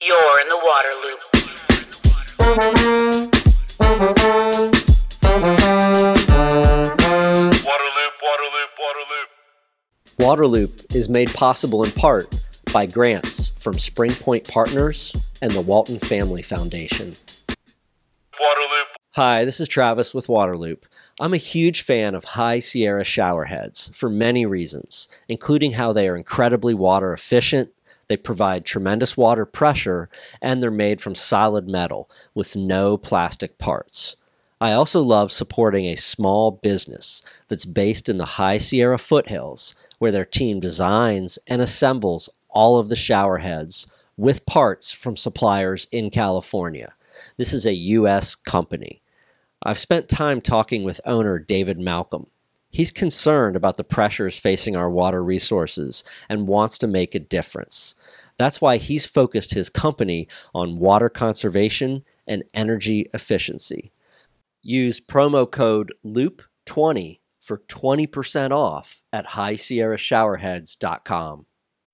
You're in the water loop. Waterloop, Waterloop, Waterloop. Waterloop is made possible in part by grants from Spring Point Partners and the Walton Family Foundation. Waterloop, Hi, this is Travis with Waterloop. I'm a huge fan of High Sierra showerheads for many reasons, including how they are incredibly water efficient, they provide tremendous water pressure, and they're made from solid metal with no plastic parts. I also love supporting a small business that's based in the High Sierra foothills, where their team designs and assembles all of the shower heads with parts from suppliers in California. This is a U.S. company. I've spent time talking with owner David Malcolm. He's concerned about the pressures facing our water resources and wants to make a difference. That's why he's focused his company on water conservation and energy efficiency. Use promo code LOOP20 for 20% off at highsierrashowerheads.com.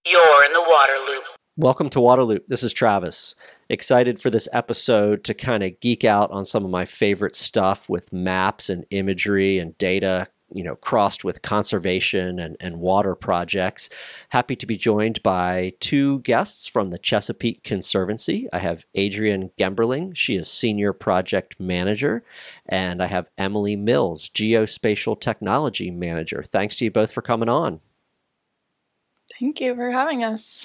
You're in the water loop. Welcome to Waterloop. This is Travis. Excited for this episode to kind of geek out on some of my favorite stuff with maps and imagery and data, you know, crossed with conservation and, and water projects. Happy to be joined by two guests from the Chesapeake Conservancy. I have Adrienne Gemberling, she is Senior Project Manager, and I have Emily Mills, Geospatial Technology Manager. Thanks to you both for coming on. Thank you for having us.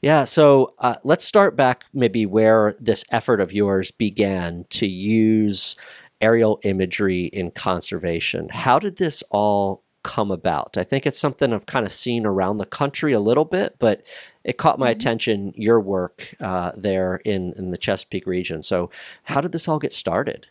Yeah, so uh, let's start back maybe where this effort of yours began to use aerial imagery in conservation. How did this all come about? I think it's something I've kind of seen around the country a little bit, but it caught my Mhm. attention, your work uh, there in, in the Chesapeake region. So, how did this all get started?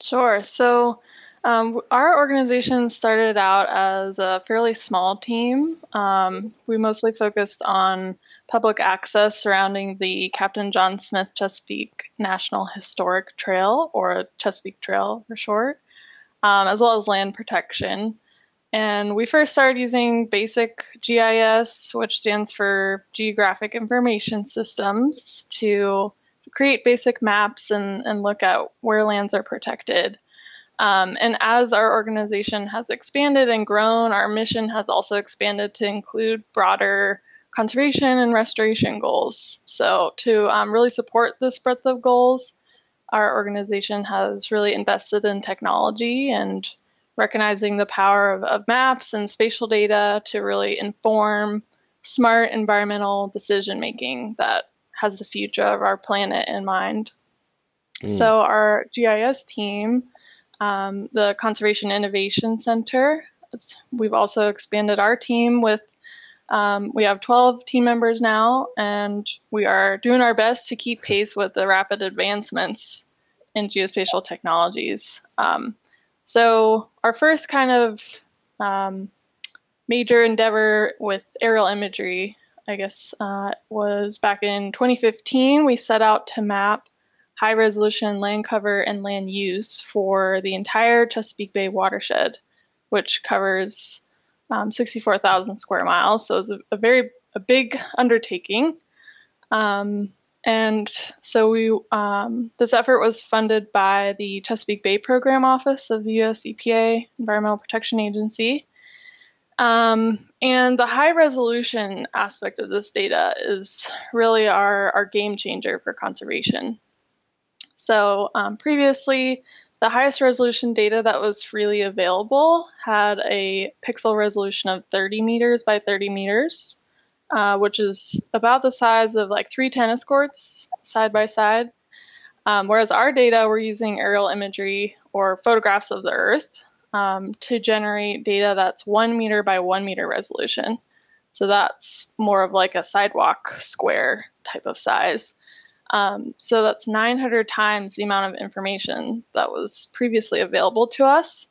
Sure. So, um, our organization started out as a fairly small team. Um, we mostly focused on public access surrounding the Captain John Smith Chesapeake National Historic Trail, or Chesapeake Trail for short, um, as well as land protection. And we first started using basic GIS, which stands for Geographic Information Systems, to create basic maps and, and look at where lands are protected. Um, and as our organization has expanded and grown, our mission has also expanded to include broader conservation and restoration goals. So, to um, really support this breadth of goals, our organization has really invested in technology and recognizing the power of, of maps and spatial data to really inform smart environmental decision making that has the future of our planet in mind. Mm. So, our GIS team, um, the Conservation Innovation Center, we've also expanded our team with, um, we have 12 team members now, and we are doing our best to keep pace with the rapid advancements in geospatial technologies. Um, so, our first kind of um, major endeavor with aerial imagery, I guess, uh, was back in 2015. We set out to map high resolution land cover and land use for the entire Chesapeake Bay watershed, which covers um, 64,000 square miles. So it's a, a very a big undertaking. Um, and so we um, this effort was funded by the Chesapeake Bay Program Office of the U.S. EPA Environmental Protection Agency. Um, and the high resolution aspect of this data is really our, our game changer for conservation. So um, previously, the highest resolution data that was freely available had a pixel resolution of 30 meters by 30 meters, uh, which is about the size of like three tennis courts side by side. Um, whereas our data, we're using aerial imagery or photographs of the Earth um, to generate data that's one meter by one meter resolution. So that's more of like a sidewalk square type of size. Um, so that's 900 times the amount of information that was previously available to us.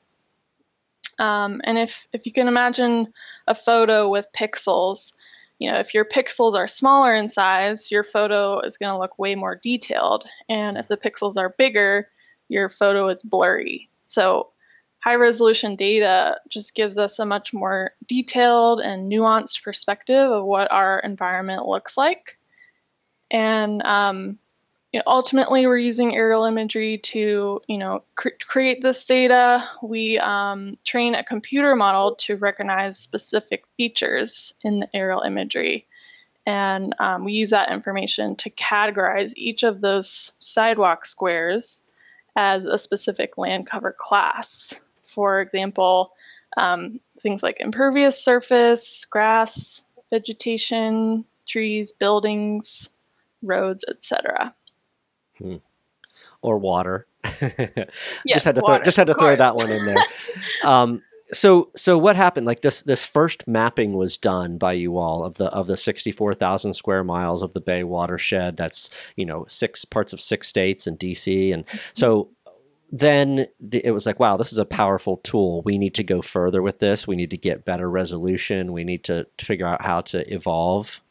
Um, and if, if you can imagine a photo with pixels, you know, if your pixels are smaller in size, your photo is going to look way more detailed. And if the pixels are bigger, your photo is blurry. So high resolution data just gives us a much more detailed and nuanced perspective of what our environment looks like. And um, you know, ultimately, we're using aerial imagery to, you know, cr- create this data. We um, train a computer model to recognize specific features in the aerial imagery, and um, we use that information to categorize each of those sidewalk squares as a specific land cover class. For example, um, things like impervious surface, grass, vegetation, trees, buildings, roads, etc. Hmm. Or water. Yes, just had to water, throw just had to throw that one in there. Um, so so what happened? Like this this first mapping was done by you all of the of the sixty four thousand square miles of the Bay watershed. That's you know six parts of six states and DC, and so then the, it was like, wow, this is a powerful tool. We need to go further with this. We need to get better resolution. We need to, to figure out how to evolve.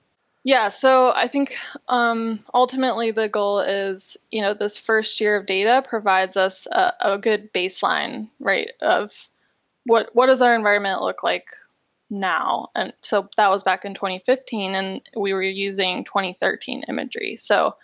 Yeah, so I think um, ultimately the goal is, you know, this first year of data provides us a, a good baseline, right, of what what does our environment look like now? And so that was back in 2015, and we were using 2013 imagery. So,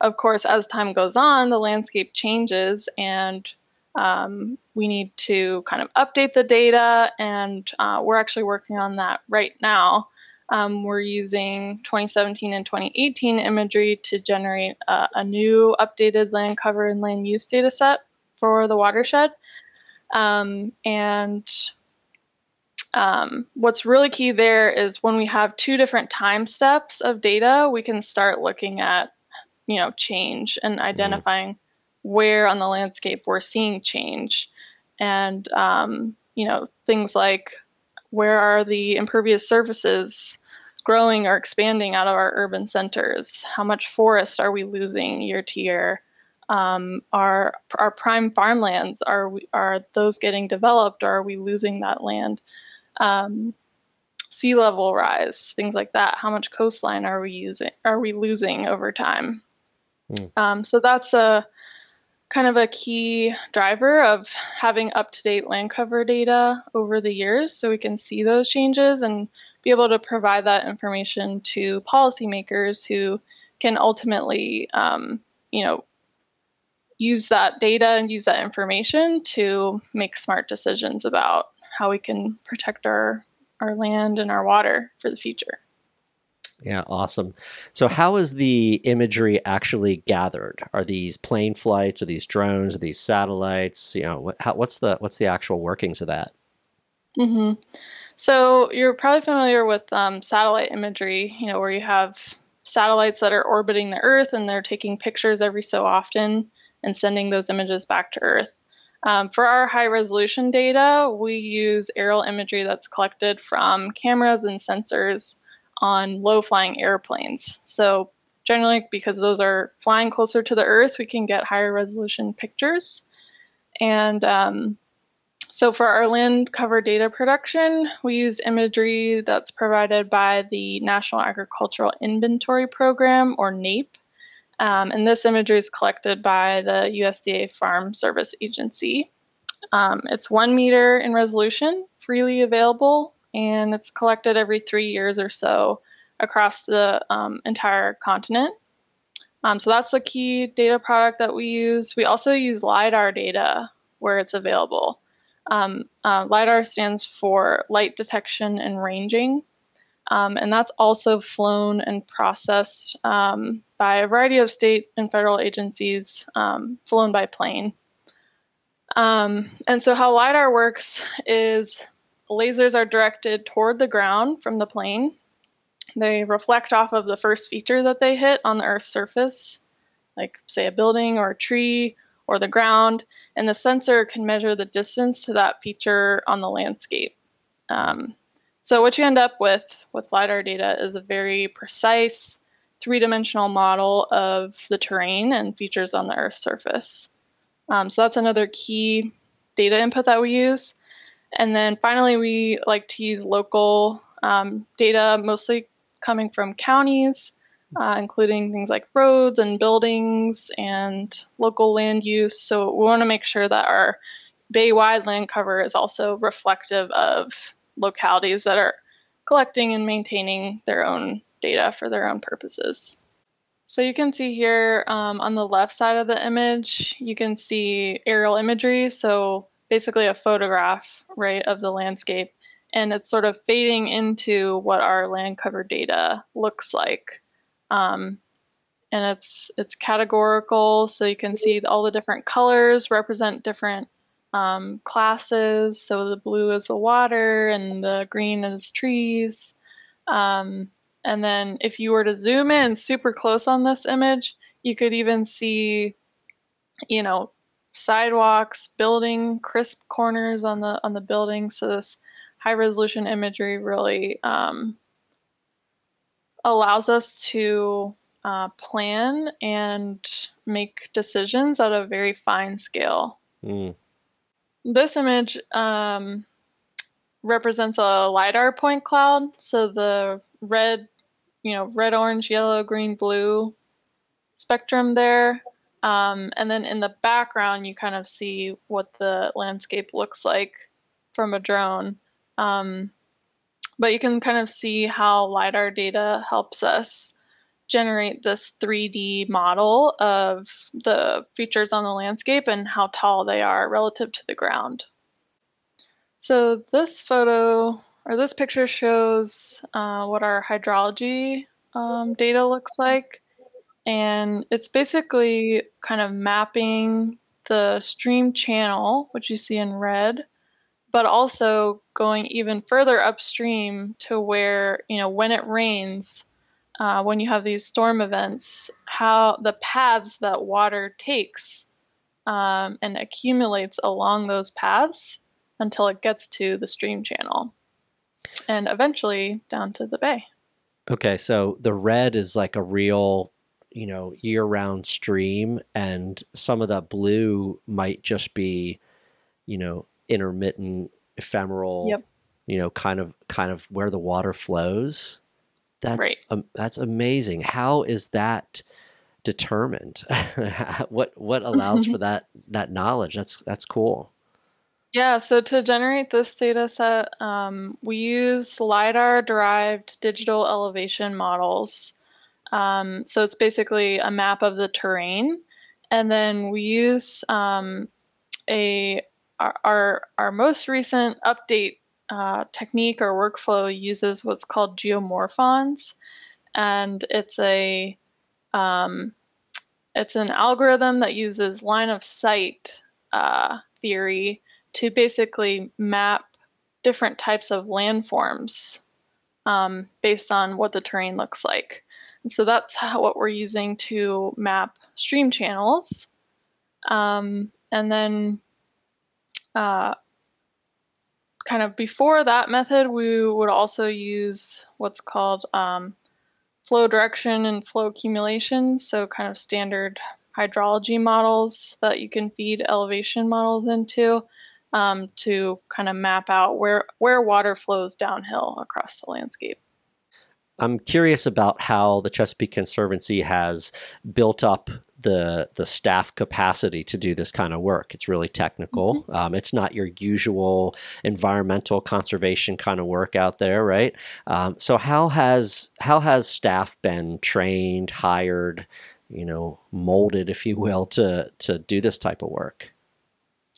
of course, as time goes on, the landscape changes, and um, we need to kind of update the data, and uh, we're actually working on that right now. Um, we're using 2017 and 2018 imagery to generate a, a new updated land cover and land use data set for the watershed. Um, and um, what's really key there is when we have two different time steps of data, we can start looking at, you know, change and identifying where on the landscape we're seeing change. And, um, you know, things like where are the impervious surfaces growing or expanding out of our urban centers? How much forest are we losing year to year? Um, are our prime farmlands are we, are those getting developed or are we losing that land? Um, sea level rise, things like that. How much coastline are we using? Are we losing over time? Hmm. Um, so that's a kind of a key driver of having up to date land cover data over the years so we can see those changes and be able to provide that information to policymakers who can ultimately, um, you know, use that data and use that information to make smart decisions about how we can protect our our land and our water for the future. Yeah, awesome. So, how is the imagery actually gathered? Are these plane flights? Are these drones? Are these satellites? You know, what, how, what's the what's the actual workings of that? hmm So you're probably familiar with um, satellite imagery, you know, where you have satellites that are orbiting the Earth and they're taking pictures every so often and sending those images back to Earth. Um, for our high resolution data, we use aerial imagery that's collected from cameras and sensors on low flying airplanes. So, generally, because those are flying closer to the Earth, we can get higher resolution pictures. And um, so, for our land cover data production, we use imagery that's provided by the National Agricultural Inventory Program, or NAIP. Um, and this imagery is collected by the USDA Farm Service Agency. Um, it's one meter in resolution, freely available, and it's collected every three years or so across the um, entire continent. Um, so that's a key data product that we use. We also use LIDAR data where it's available. Um, uh, LIDAR stands for light detection and ranging. Um, and that's also flown and processed um, by a variety of state and federal agencies, um, flown by plane. Um, and so, how LIDAR works is lasers are directed toward the ground from the plane. They reflect off of the first feature that they hit on the Earth's surface, like, say, a building or a tree or the ground, and the sensor can measure the distance to that feature on the landscape. Um, so what you end up with with LiDAR data is a very precise three-dimensional model of the terrain and features on the Earth's surface. Um, so that's another key data input that we use. And then finally, we like to use local um, data, mostly coming from counties, uh, including things like roads and buildings and local land use. So we want to make sure that our bay-wide land cover is also reflective of localities that are collecting and maintaining their own data for their own purposes. So you can see here um, on the left side of the image, you can see aerial imagery. So basically a photograph, right, of the landscape. And it's sort of fading into what our land cover data looks like. Um, and it's it's categorical, so you can see all the different colors represent different um, classes. So the blue is the water, and the green is trees. Um, and then if you were to zoom in super close on this image, you could even see, you know, sidewalks, building, crisp corners on the on the building. So this high resolution imagery really um, allows us to uh, plan and make decisions at a very fine scale. Mm. This image um, represents a LiDAR point cloud. So the red, you know, red, orange, yellow, green, blue spectrum there. Um, and then in the background, you kind of see what the landscape looks like from a drone. Um, but you can kind of see how LiDAR data helps us generate this 3D model of the features on the landscape and how tall they are relative to the ground. So this photo or this picture shows uh, what our hydrology um, data looks like. And it's basically kind of mapping the stream channel, which you see in red, but also going even further upstream to where, you know, when it rains, uh, when you have these storm events, how the paths that water takes um, and accumulates along those paths until it gets to the stream channel and eventually down to the bay. Okay, so the red is like a real, you know, year-round stream, and some of that blue might just be, you know, intermittent, ephemeral. Yep. You know, kind of, kind of where the water flows. That's Right. um, that's amazing. How is that determined? what what allows for that that knowledge? That's that's cool. Yeah, so to generate this data set, um, we use LiDAR derived digital elevation models. Um, so it's basically a map of the terrain. And then we use um, a our, our, most recent update uh, technique or workflow uses what's called geomorphons. And it's a um, it's an algorithm that uses line of sight uh, theory to basically map different types of landforms um, based on what the terrain looks like. And so that's how, what we're using to map stream channels. Um, and then, uh, kind of before that method, we would also use what's called um, flow direction and flow accumulation. So, kind of standard hydrology models that you can feed elevation models into um, to kind of map out where where water flows downhill across the landscape. I'm curious about how the Chesapeake Conservancy has built up the the staff capacity to do this kind of work. It's really technical. Um, it's not your usual environmental conservation kind of work out there, right? Um, so how has how has staff been trained, hired, you know, molded, if you will, to to do this type of work?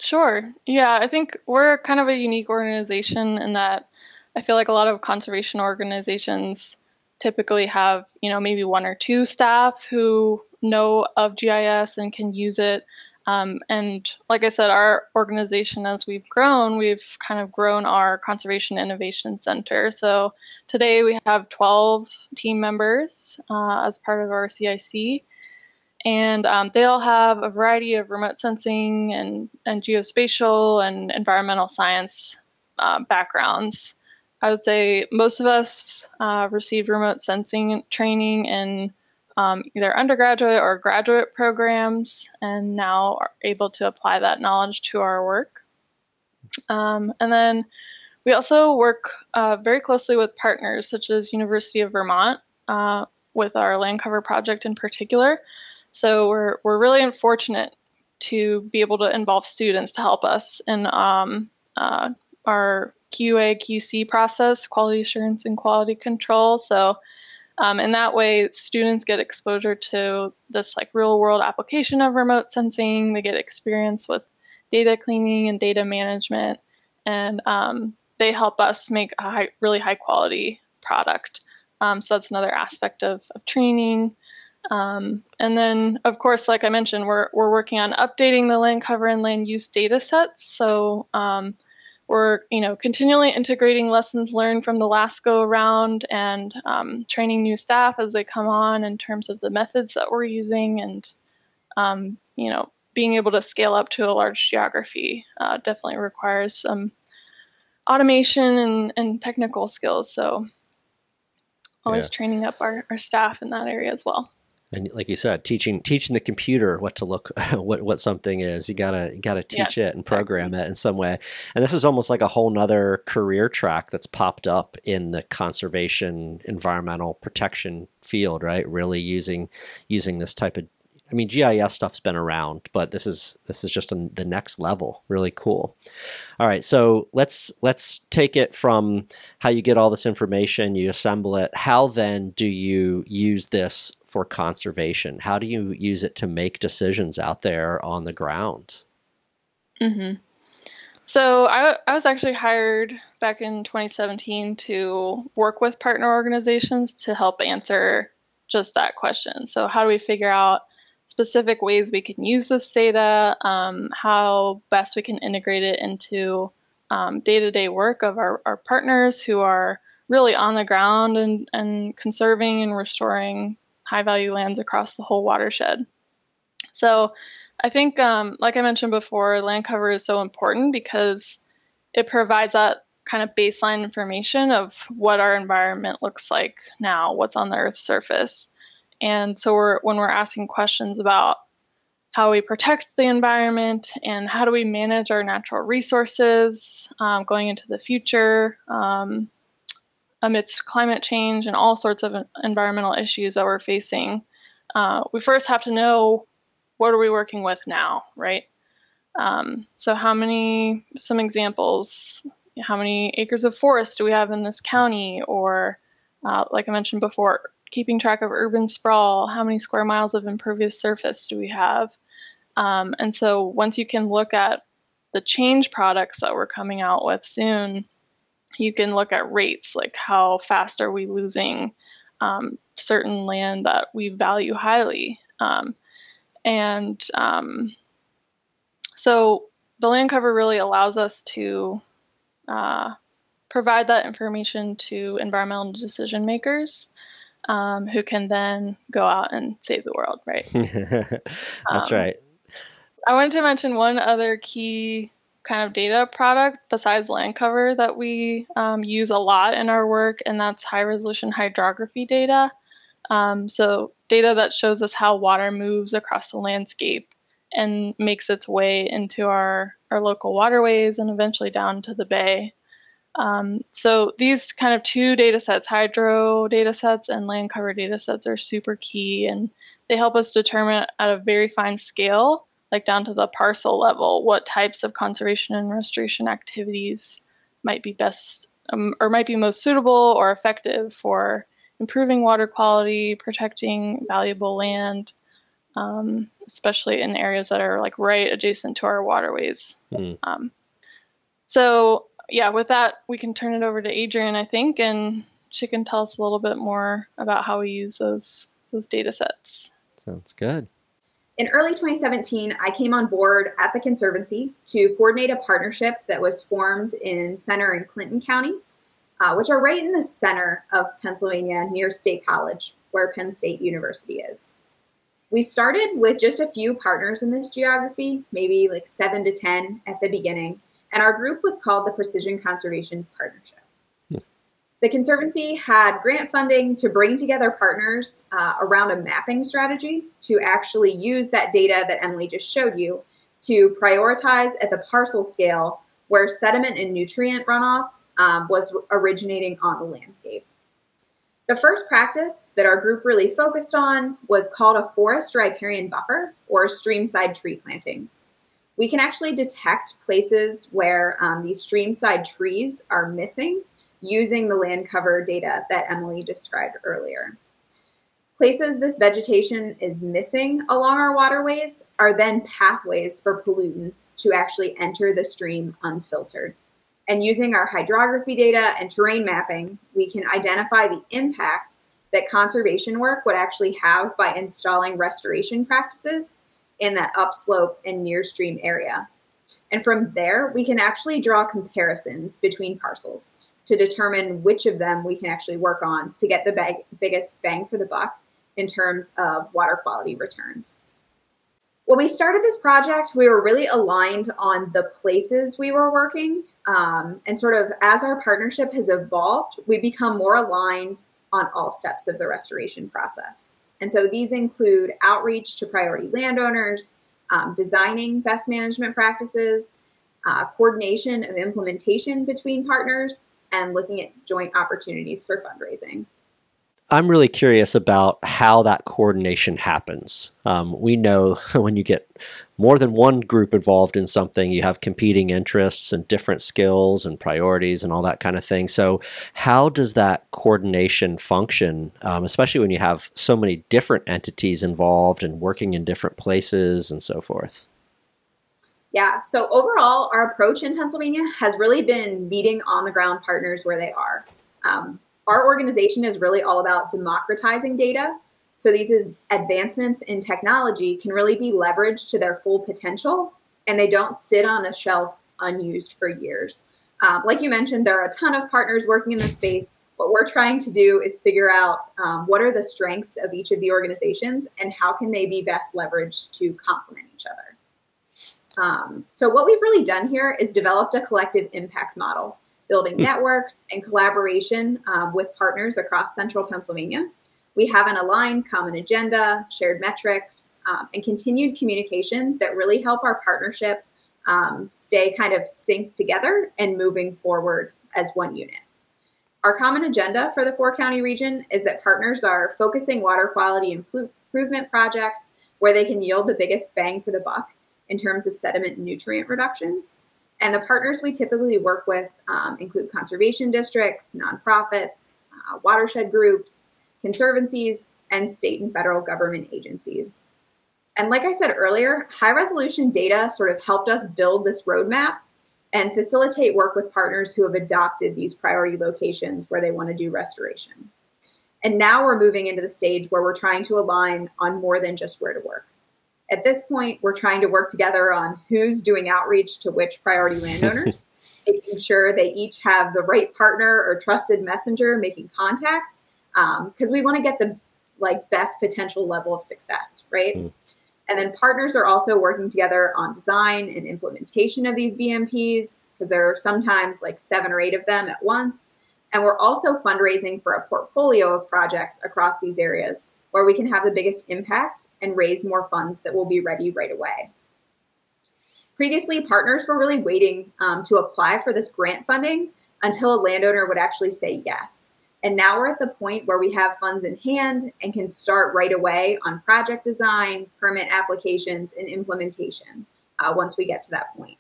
Sure. Yeah, I think we're kind of a unique organization in that I feel like a lot of conservation organizations typically have, you know, maybe one or two staff who know of GIS and can use it. Um, and like I said, our organization, as we've grown, we've kind of grown our Conservation Innovation Center. So today we have 12 team members uh, as part of our CIC and um, they all have a variety of remote sensing and, and geospatial and environmental science uh, backgrounds. I would say most of us uh, received remote sensing training in um, either undergraduate or graduate programs, and now are able to apply that knowledge to our work. Um, and then we also work uh, very closely with partners such as University of Vermont uh, with our land cover project in particular. So we're we're really unfortunate to be able to involve students to help us in um, uh, our QA QC process, quality assurance and quality control. So Um, and that way, students get exposure to this like real world application of remote sensing. They get experience with data cleaning and data management, and um, they help us make a high, really high quality product. Um, so that's another aspect of, of training. Um, and then, of course, like I mentioned, we're, we're working on updating the land cover and land use data sets. So um, we're you know continually integrating lessons learned from the last go around and um, training new staff as they come on in terms of the methods that we're using and um, you know being able to scale up to a large geography uh, definitely requires some automation and, and technical skills so always yeah. training up our, our staff in that area as well and like you said teaching teaching the computer what to look what what something is you gotta you gotta teach yeah, it and program it in some way and this is almost like a whole nother career track that's popped up in the conservation environmental protection field right really using using this type of I mean, GIS stuff's been around, but this is this is just a, the next level. Really cool. All right, so let's let's take it from how you get all this information, you assemble it. How then do you use this for conservation? How do you use it to make decisions out there on the ground? Mm-hmm. So I, I was actually hired back in 2017 to work with partner organizations to help answer just that question. So how do we figure out specific ways we can use this data, um, how best we can integrate it into um, day-to-day work of our, our partners who are really on the ground and, and conserving and restoring high value lands across the whole watershed. So I think, um, like I mentioned before, land cover is so important because it provides that kind of baseline information of what our environment looks like now, what's on the Earth's surface. And so we're, when we're asking questions about how we protect the environment and how do we manage our natural resources um, going into the future, um, amidst climate change and all sorts of environmental issues that we're facing, uh, we first have to know what are we working with now, right? Um, so how many, some examples, how many acres of forest do we have in this county? Or uh, like I mentioned before, keeping track of urban sprawl, how many square miles of impervious surface do we have? Um, and so once you can look at the change products that we're coming out with soon, you can look at rates, like how fast are we losing um, certain land that we value highly. Um, and um, so the land cover really allows us to uh, provide that information to environmental decision makers um, who can then go out and save the world, right? That's um, right. I wanted to mention one other key kind of data product besides land cover that we um, use a lot in our work, and that's high resolution hydrography data. Um, so, data that shows us how water moves across the landscape and makes its way into our, our local waterways and eventually down to the bay. Um, so, these kind of two data sets, hydro data sets and land cover data sets, are super key and they help us determine at a very fine scale like down to the parcel level, what types of conservation and restoration activities might be best um, or might be most suitable or effective for improving water quality, protecting valuable land, um, especially in areas that are like right adjacent to our waterways. Mm. Um, so yeah, with that, we can turn it over to Adrienne, I think, and she can tell us a little bit more about how we use those those data sets. Sounds good. In early 2017, I came on board at the Conservancy to coordinate a partnership that was formed in Centre and Clinton counties, uh, which are right in the center of Pennsylvania near State College, where Penn State University is. We started with just a few partners in this geography, maybe like seven to 10 at the beginning, and our group was called the Precision Conservation Partnership. The Conservancy had grant funding to bring together partners uh, around a mapping strategy to actually use that data that Emily just showed you to prioritize at the parcel scale where sediment and nutrient runoff um, was originating on the landscape. The first practice that our group really focused on was called a forest riparian buffer or streamside tree plantings. We can actually detect places where um, these streamside trees are missing using the land cover data that Emily described earlier. Places this vegetation is missing along our waterways are then pathways for pollutants to actually enter the stream unfiltered. And using our hydrography data and terrain mapping, we can identify the impact that conservation work would actually have by installing restoration practices in that upslope and near stream area. And from there, we can actually draw comparisons between parcels to determine which of them we can actually work on to get the bag- biggest bang for the buck in terms of water quality returns. When we started this project, we were really aligned on the places we were working. Um, and sort of as our partnership has evolved, we become more aligned on all steps of the restoration process. And so these include outreach to priority landowners, um, designing best management practices, uh, coordination of implementation between partners, and looking at joint opportunities for fundraising. I'm really curious about how that coordination happens. Um, we know when you get more than one group involved in something, you have competing interests and different skills and priorities and all that kind of thing. So, how does that coordination function, um, especially when you have so many different entities involved and working in different places and so forth? Yeah, so overall, our approach in Pennsylvania has really been meeting on the ground partners where they are. Um, our organization is really all about democratizing data. So these is advancements in technology can really be leveraged to their full potential and they don't sit on a shelf unused for years. Um, like you mentioned, there are a ton of partners working in this space. What we're trying to do is figure out um, what are the strengths of each of the organizations and how can they be best leveraged to complement each other. Um, so what we've really done here is developed a collective impact model building hmm. networks and collaboration um, with partners across central Pennsylvania. We have an aligned common agenda, shared metrics, um, and continued communication that really help our partnership um, stay kind of synced together and moving forward as one unit. Our common agenda for the four county region is that partners are focusing water quality improvement projects where they can yield the biggest bang for the buck in terms of sediment nutrient reductions. And the partners we typically work with um, include conservation districts, nonprofits, uh, watershed groups, conservancies, and state and federal government agencies. And like I said earlier, high resolution data sort of helped us build this roadmap and facilitate work with partners who have adopted these priority locations where they want to do restoration. And now we're moving into the stage where we're trying to align on more than just where to work. At this point, we're trying to work together on who's doing outreach to which priority landowners, making sure they each have the right partner or trusted messenger making contact, because um, we want to get the like best potential level of success, right? Mm. And then partners are also working together on design and implementation of these BMPs because there are sometimes like seven or eight of them at once. And we're also fundraising for a portfolio of projects across these areas where we can have the biggest impact and raise more funds that will be ready right away. Previously, partners were really waiting um, to apply for this grant funding until a landowner would actually say yes. And now we're at the point where we have funds in hand and can start right away on project design, permit applications, and implementation uh, once we get to that point.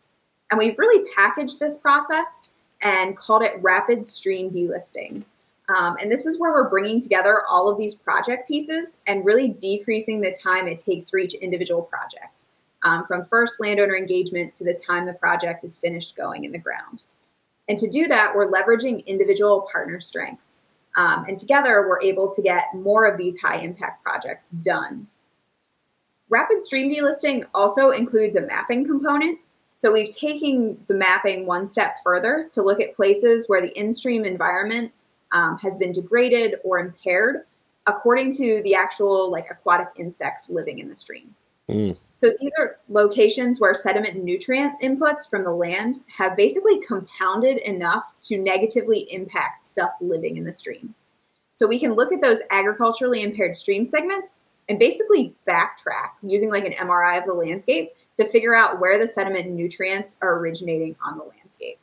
And we've really packaged this process and called it rapid stream delisting. Um, and this is where we're bringing together all of these project pieces and really decreasing the time it takes for each individual project, um, from first landowner engagement to the time the project is finished going in the ground. And to do that, we're leveraging individual partner strengths. Um, and together, we're able to get more of these high impact projects done. Rapid stream delisting also includes a mapping component. So we've taken the mapping one step further to look at places where the in stream environment um, has been degraded or impaired according to the actual like aquatic insects living in the stream. Mm. So these are locations where sediment and nutrient inputs from the land have basically compounded enough to negatively impact stuff living in the stream. So we can look at those agriculturally impaired stream segments and basically backtrack using like an MRI of the landscape to figure out where the sediment and nutrients are originating on the landscape.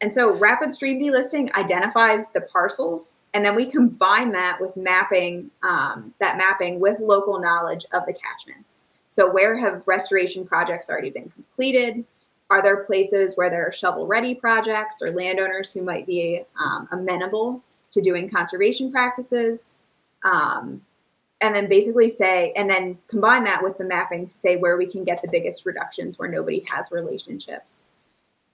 And so rapid stream delisting identifies the parcels, and then we combine that with mapping, um, that mapping with local knowledge of the catchments. So where have restoration projects already been completed? Are there places where there are shovel-ready projects or landowners who might be um, amenable to doing conservation practices? Um, and then basically say, and then combine that with the mapping to say where we can get the biggest reductions where nobody has relationships.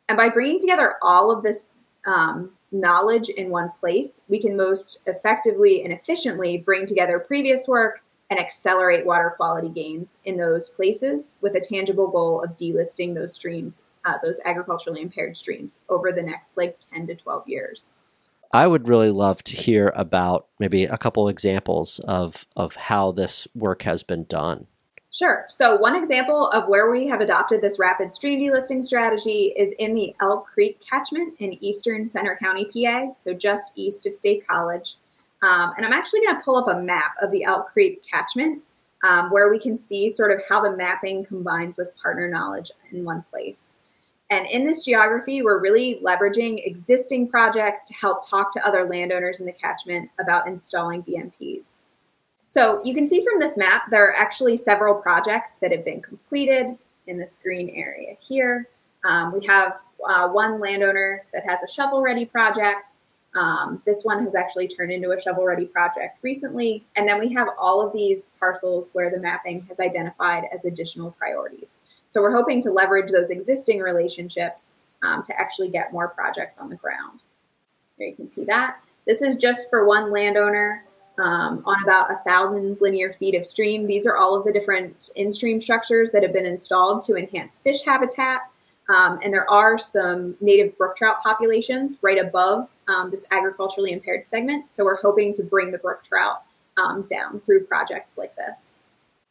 And by bringing together all of this um, knowledge in one place, we can most effectively and efficiently bring together previous work and accelerate water quality gains in those places with a tangible goal of delisting those streams, uh, those agriculturally impaired streams, over the next like 10 to 12 years. I would really love to hear about maybe a couple examples of of how this work has been done. Sure. So one example of where we have adopted this rapid stream delisting strategy is in the Elk Creek catchment in eastern Centre County, PA, so just east of State College. Um, and I'm actually going to pull up a map of the Elk Creek catchment um, where we can see sort of how the mapping combines with partner knowledge in one place. And in this geography, we're really leveraging existing projects to help talk to other landowners in the catchment about installing BMPs. So you can see from this map, there are actually several projects that have been completed in this green area here. Um, we have uh, one landowner that has a shovel-ready project. Um, this one has actually turned into a shovel-ready project recently. And then we have all of these parcels where the mapping has identified as additional priorities. So we're hoping to leverage those existing relationships um, to actually get more projects on the ground. Here you can see that. This is just for one landowner um, on about a thousand linear feet of stream. These are all of the different in-stream structures that have been installed to enhance fish habitat. Um, and there are some native brook trout populations right above um, this agriculturally impaired segment. So we're hoping to bring the brook trout um, down through projects like this.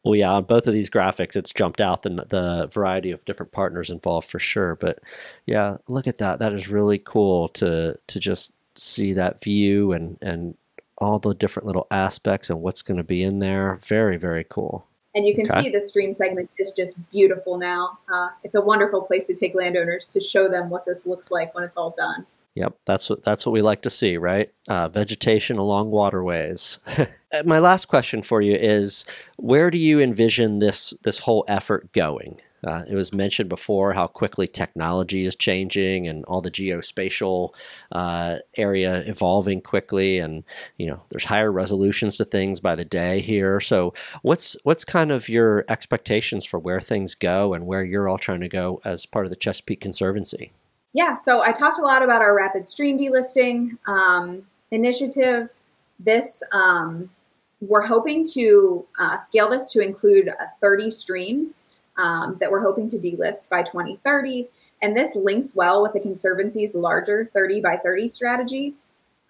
Well, yeah, on both of these graphics, it's jumped out the the variety of different partners involved for sure. But yeah, look at that. That is really cool to to just see that view and and all the different little aspects and what's going to be in there. Very very cool. And you can okay. see the stream segment is just beautiful now. Uh, it's a wonderful place to take landowners to show them what this looks like when it's all done. Yep, that's what that's what we like to see, right? Uh, vegetation along waterways. Uh, my last question for you is: Where do you envision this this whole effort going? Uh, it was mentioned before how quickly technology is changing and all the geospatial uh, area evolving quickly, and you know there's higher resolutions to things by the day here. So, what's what's kind of your expectations for where things go and where you're all trying to go as part of the Chesapeake Conservancy? yeah, so I talked a lot about our rapid stream delisting um, initiative. This, um, we're hoping to uh, scale this to include uh, 30 streams um, that we're hoping to delist by 2030. And this links well with the Conservancy's larger 30 by 30 strategy.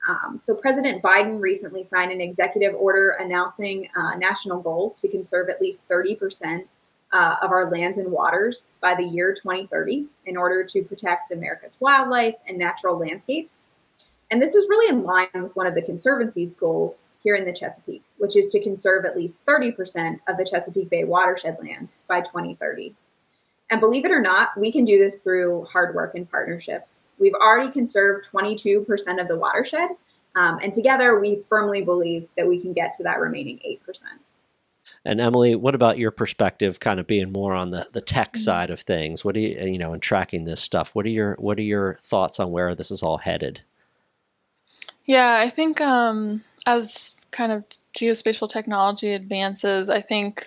Um, so, President Biden recently signed an executive order announcing a national goal to conserve at least 30% uh, of our lands and waters by the year 2030 in order to protect America's wildlife and natural landscapes. And this is really in line with one of the Conservancy's goals here in the Chesapeake, which is to conserve at least 30% of the Chesapeake Bay watershed lands by 2030. And believe it or not, we can do this through hard work and partnerships. We've already conserved 22% of the watershed, um, and together we firmly believe that we can get to that remaining 8%. And Emily, what about your perspective, kind of being more on the, the tech Mm-hmm. side of things? What do you you know, in tracking this stuff? What are your what are your thoughts on where this is all headed? Yeah, I think um, as kind of geospatial technology advances, I think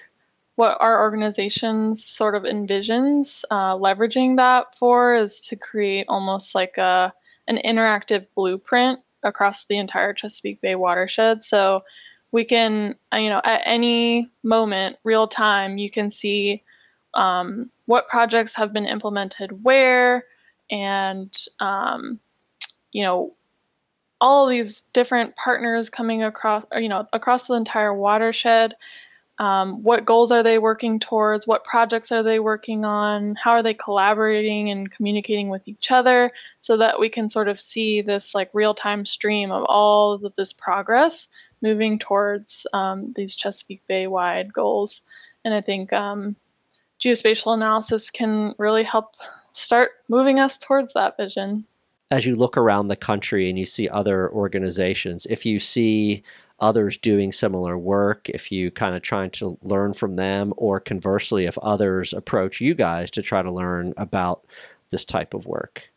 what our organization sort of envisions uh, leveraging that for is to create almost like a an interactive blueprint across the entire Chesapeake Bay watershed. So we can, uh, you know, at any moment, real time, you can see um, what projects have been implemented where, and um, you know, all these different partners coming across, or, you know, across the entire watershed. Um, what goals are they working towards? What projects are they working on? How are they collaborating and communicating with each other so that we can sort of see this like real time stream of all of this progress moving towards um, these Chesapeake Bay wide goals. And I think um, geospatial analysis can really help start moving us towards that vision. As you look around the country and you see other organizations, if you see others doing similar work, if you kind of trying to learn from them, or conversely, if others approach you guys to try to learn about this type of work?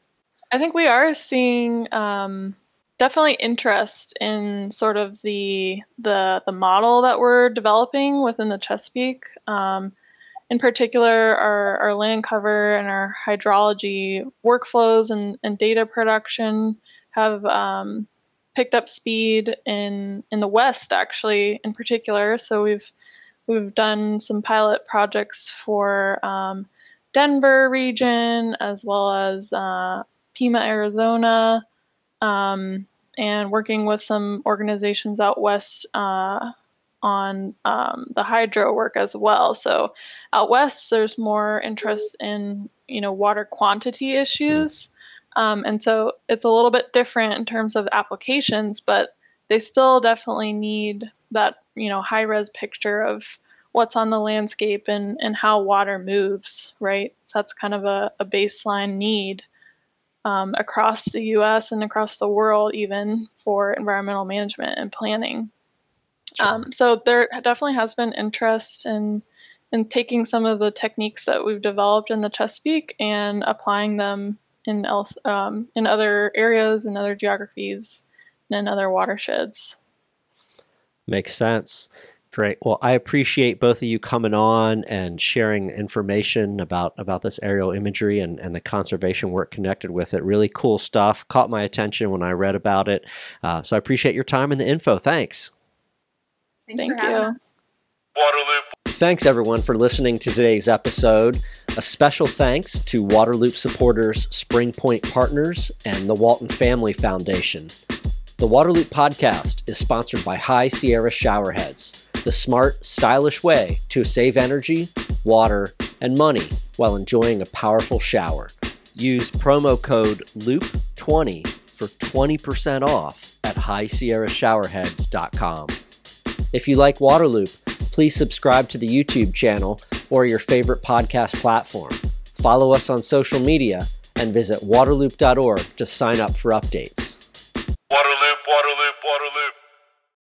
I think we are seeing um, definitely interest in sort of the the the model that we're developing within the Chesapeake. Um, in particular, our, our land cover and our hydrology workflows and, and data production have um, picked up speed in in the West, actually, in particular. So we've we've done some pilot projects for um, Denver region as well as uh, Pima, Arizona, um, and working with some organizations out west uh, on um, the hydro work as well. So out west, there's more interest in you know water quantity issues, um, and so it's a little bit different in terms of applications, but they still definitely need that you know high res picture of what's on the landscape and, and how water moves, right? So that's kind of a, a baseline need um, across the US and across the world, even for environmental management and planning. Sure. Um, so there definitely has been interest in in taking some of the techniques that we've developed in the Chesapeake and applying them in else um, in other areas and other geographies and in other watersheds. Makes sense. Great. Well, I appreciate both of you coming on and sharing information about, about this aerial imagery and, and the conservation work connected with it. Really cool stuff. Caught my attention when I read about it. Uh, so I appreciate your time and the info. Thanks. Thanks Thank for having you. us. Waterloop. Thanks, everyone, for listening to today's episode. A special thanks to Waterloop supporters, Spring Point Partners, and the Walton Family Foundation. The Waterloop podcast is sponsored by High Sierra Showerheads, the smart, stylish way to save energy, water, and money while enjoying a powerful shower. Use promo code LOOP20 for 20% off at highsierrashowerheads.com. If you like Waterloop, please subscribe to the YouTube channel or your favorite podcast platform. Follow us on social media and visit waterloop.org to sign up for updates. Waterloop, Waterloop, Waterloop.